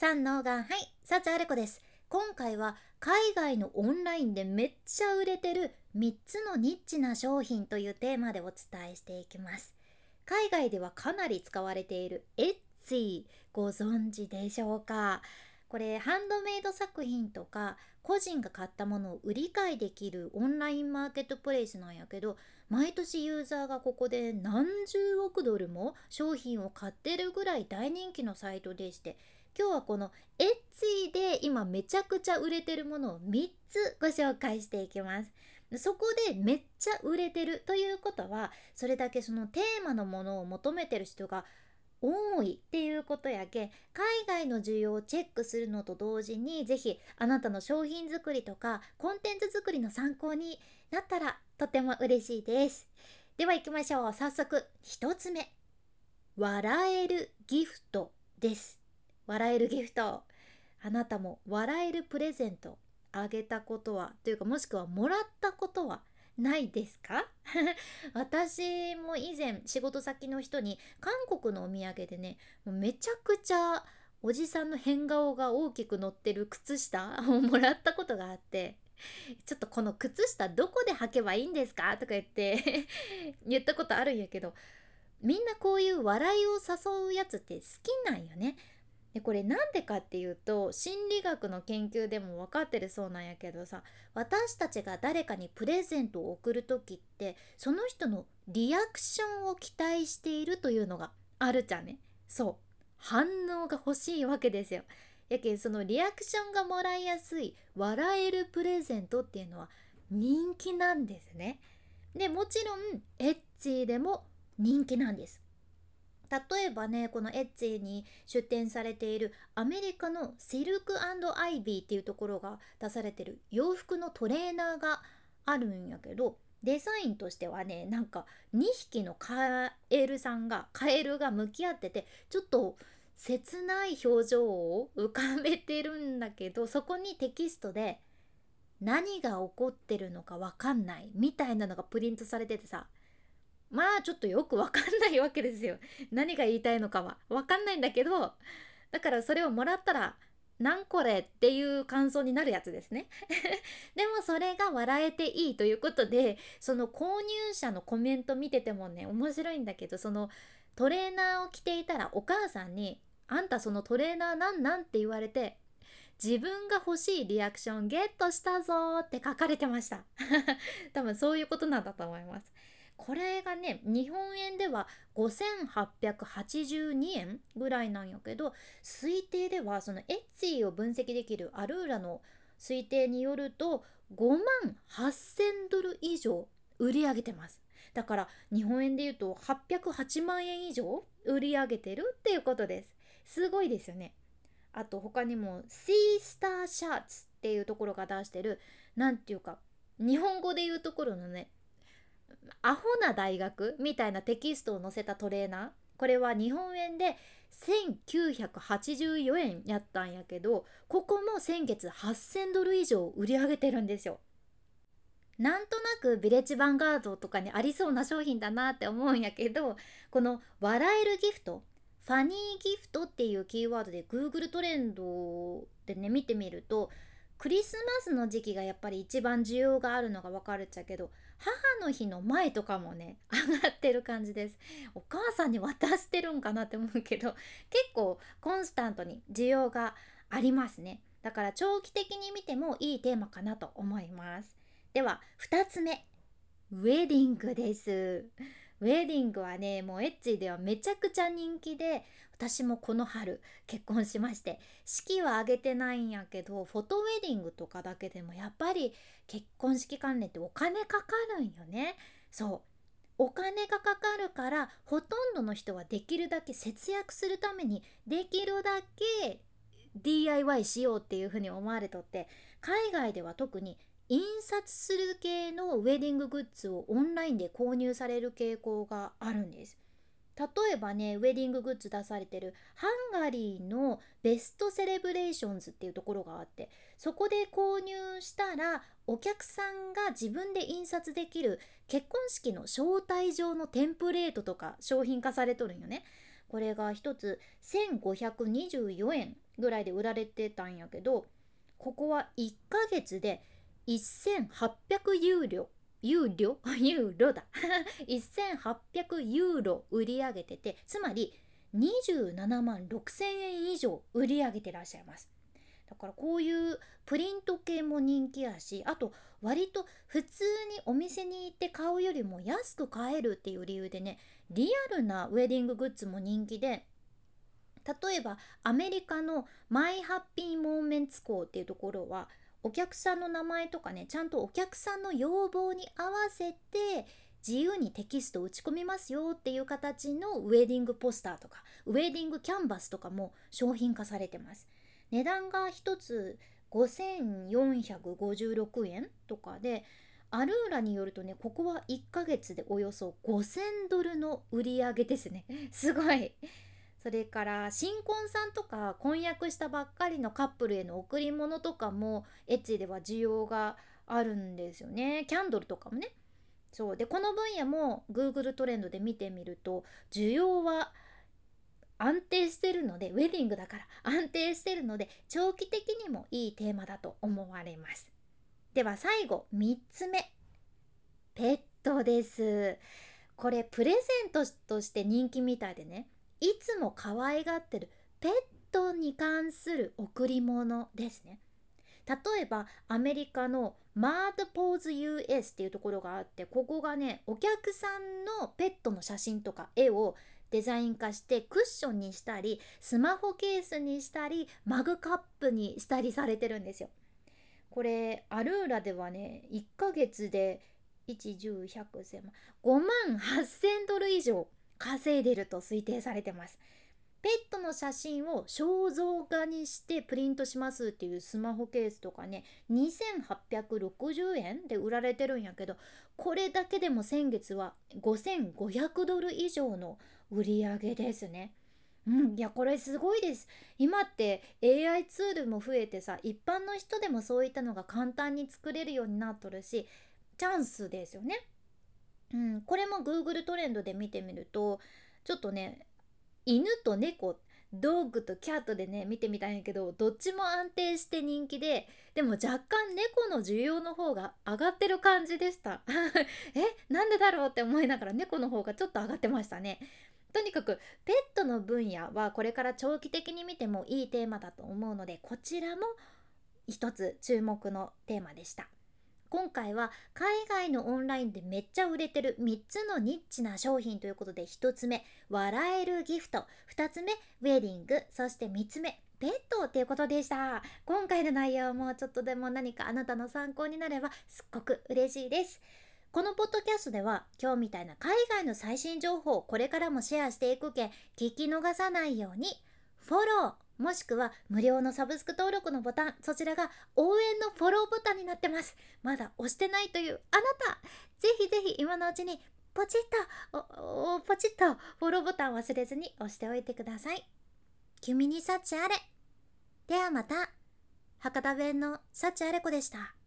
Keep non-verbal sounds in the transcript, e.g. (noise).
三能がはい幸あれ子です。今回は海外のオンラインでめっちゃ売れてる3つのニッチな商品というテーマでお伝えしていきます。海外ではかなり使われているエッツィご存知でしょうか？これハンドメイド作品とか個人が買ったものを売り買いできるオンラインマーケットプレイスなんやけど毎年ユーザーがここで何十億ドルも商品を買ってるぐらい大人気のサイトでして今日はこのエッツィで今めちゃくちゃ売れてるものを3つご紹介していきます。そこでめっちゃ売れてるということはそれだけそのテーマのものを求めてる人が多いっていうことやけ海外の需要をチェックするのと同時にぜひあなたの商品作りとかコンテンツ作りの参考になったらとても嬉しいです。では行きましょう。早速1つ目。笑えるギフトです。笑えるギフト。あなたも笑えるプレゼント。あげたことはというかもしくはもらったことはないですか？(laughs) 私も以前仕事先の人に韓国のお土産でねめちゃくちゃおじさんの変顔が大きく乗ってる靴下 (laughs) をもらったことがあってちょっとこの靴下どこで履けばいいんですか？とか言って (laughs) 言ったことあるんやけどみんなこういう笑いを誘うやつって好きなんよね。でこれなんでかっていうと心理学の研究でも分かってるそうなんやけどさ私たちが誰かにプレゼントを送る時ってその人のリアクションを期待しているというのがあるじゃんね。そう。反応が欲しいわけですよ。やけんそのリアクションがもらいやすい笑えるプレゼントっていうのは人気なんですね。でもちろんエッチーでも人気なんです。例えばねこのエッツィに出展されているアメリカのシルクアイビーっていうところが出されてる洋服のトレーナーがあるんやけどデザインとしてはねなんか2匹のカエルさんがカエルが向き合っててちょっと切ない表情を浮かべてるんだけどそこにテキストで何が起こってるのか分かんないみたいなのがプリントされててさまあちょっとよくわかんないわけですよ。(laughs) 何が言いたいのかは。わかんないんだけどだからそれをもらったらなんこれっていう感想になるやつですね。(laughs) でもそれが笑えていいということでその購入者のコメント見ててもね面白いんだけどそのトレーナーを着ていたらお母さんに「あんたそのトレーナーなんなん?」って言われて自分が欲しいリアクションゲットしたぞって書かれてました。(laughs) 多分そういうことなんだと思います。これがね日本円では5882円ぐらいなんやけど推定ではそのエッツィを分析できるアルーラの推定によると5万8000ドル以上売り上げてます。だから日本円で言うと808万円以上売り上げてるっていうことです。すごいですよね。あと他にもシースターシャーツっていうところが出してる何て言うか日本語で言うところのねアホな大学みたいなテキストを載せたトレーナーこれは日本円で1984円やったんやけどここも先月8000ドル以上売り上げてるんですよ。なんとなくビレッジヴァンガードとかにありそうな商品だなって思うんやけどこの笑えるギフトファニーギフトっていうキーワードで Google トレンドでね見てみるとクリスマスの時期がやっぱり一番需要があるのが分かるっちゃけど母の日の前とかもね (laughs) 上がってる感じです。お母さんに渡してるんかなって思うけど結構コンスタントに需要がありますね。だから長期的に見てもいいテーマかなと思います。では2つ目。ウェディングです。ウェディングはねもうエッチではめちゃくちゃ人気で私もこの春結婚しまして式は挙げてないんやけどフォトウェディングとかだけでもやっぱり結婚式関連ってお金かかるんよね。そう。お金がかかるからほとんどの人はできるだけ節約するためにできるだけ DIY しようっていうふうに思われとって海外では特に印刷する系のウェディンググッズをオンラインで購入される傾向があるんです。例えばねウェディンググッズ出されてるハンガリーのベストセレブレーションズっていうところがあってそこで購入したらお客さんが自分で印刷できる結婚式の招待状のテンプレートとか商品化されとるんよね。これが1つ1524円ぐらいで売られてたんやけどここは1ヶ月で1800ユーロユーロ？ユーロ (laughs) だ。(laughs) 1800ユーロ売り上げててつまり27万6,000円以上売り上げてらっしゃいます。だからこういうプリント系も人気やしあと割と普通にお店に行って買うよりも安く買えるっていう理由でねリアルなウェディンググッズも人気で例えばアメリカのマイハッピーモーメンツ校っていうところはお客さんの名前とかねちゃんとお客さんの要望に合わせて自由にテキストを打ち込みますよっていう形のウェディングポスターとかウェディングキャンバスとかも商品化されてます。値段が1つ5456円とかでアルーラによるとねここは1ヶ月でおよそ5000ドルの売り上げですね。すごい。それから新婚さんとか婚約したばっかりのカップルへの贈り物とかもエッチでは需要があるんですよね。キャンドルとかもね。そう。でこの分野も Google トレンドで見てみると需要は安定してるのでウェディングだから安定してるので長期的にもいいテーマだと思われます。では最後3つ目。ペットです。これプレゼントとして人気みたいでね。いつも可愛がってるペットに関する贈り物ですね例えばアメリカのマードポーズ US っていうところがあってここがねお客さんのペットの写真とか絵をデザイン化してクッションにしたりスマホケースにしたりマグカップにしたりされてるんですよ。これアルーラではね1ヶ月で110100100万5万8000ドル以上稼いでると推定されてます。ペットの写真を肖像画にしてプリントしますっていうスマホケースとかね2860円で売られてるんやけどこれだけでも先月は5500ドル以上の売り上げですね。うん、いやこれすごいです今って AI ツールも増えてさ一般の人でもそういったのが簡単に作れるようになっとるしチャンスですよね。うん、これも Google トレンドで見てみるとちょっとね犬と猫ドッグとキャットでね見てみたんやけどどっちも安定して人気ででも若干猫の需要の方が上がってる感じでした。(laughs) えなんでだろうって思いながら猫の方がちょっと上がってましたね。とにかくペットの分野はこれから長期的に見てもいいテーマだと思うのでこちらも一つ注目のテーマでした。今回は海外のオンラインでめっちゃ売れてる3つのニッチな商品ということで1つ目笑えるギフト。2つ目ウェディング。そして3つ目ペットっていうことでした。今回の内容もちょっとでも何かあなたの参考になればすっごく嬉しいです。このポッドキャストでは今日みたいな海外の最新情報をこれからもシェアしていくけ聞き逃さないように。フォロー。もしくは無料のサブスク登録のボタン、そちらが応援のフォローボタンになってます。まだ押してないというあなた、ぜひぜひ今のうちにポチッと、お、ポチッとフォローボタン忘れずに押しておいてください。君に幸あれ。ではまた。博多弁の幸あれ子でした。